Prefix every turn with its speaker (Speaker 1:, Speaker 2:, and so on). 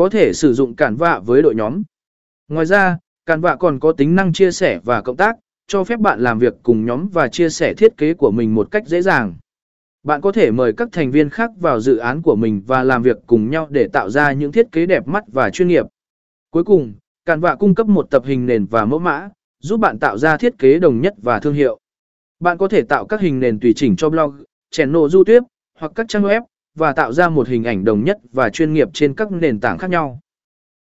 Speaker 1: có thể sử dụng cản vạ với đội nhóm. Ngoài ra, cản vạ còn có tính năng chia sẻ và cộng tác, cho phép bạn làm việc cùng nhóm và chia sẻ thiết kế của mình một cách dễ dàng. Bạn có thể mời các thành viên khác vào dự án của mình và làm việc cùng nhau để tạo ra những thiết kế đẹp mắt và chuyên nghiệp. Cuối cùng, cản vạ cung cấp một tập hình nền và mẫu mã, giúp bạn tạo ra thiết kế đồng nhất và thương hiệu. Bạn có thể tạo các hình nền tùy chỉnh cho blog, channel YouTube hoặc các trang web và tạo ra một hình ảnh đồng nhất và chuyên nghiệp trên các nền tảng khác nhau.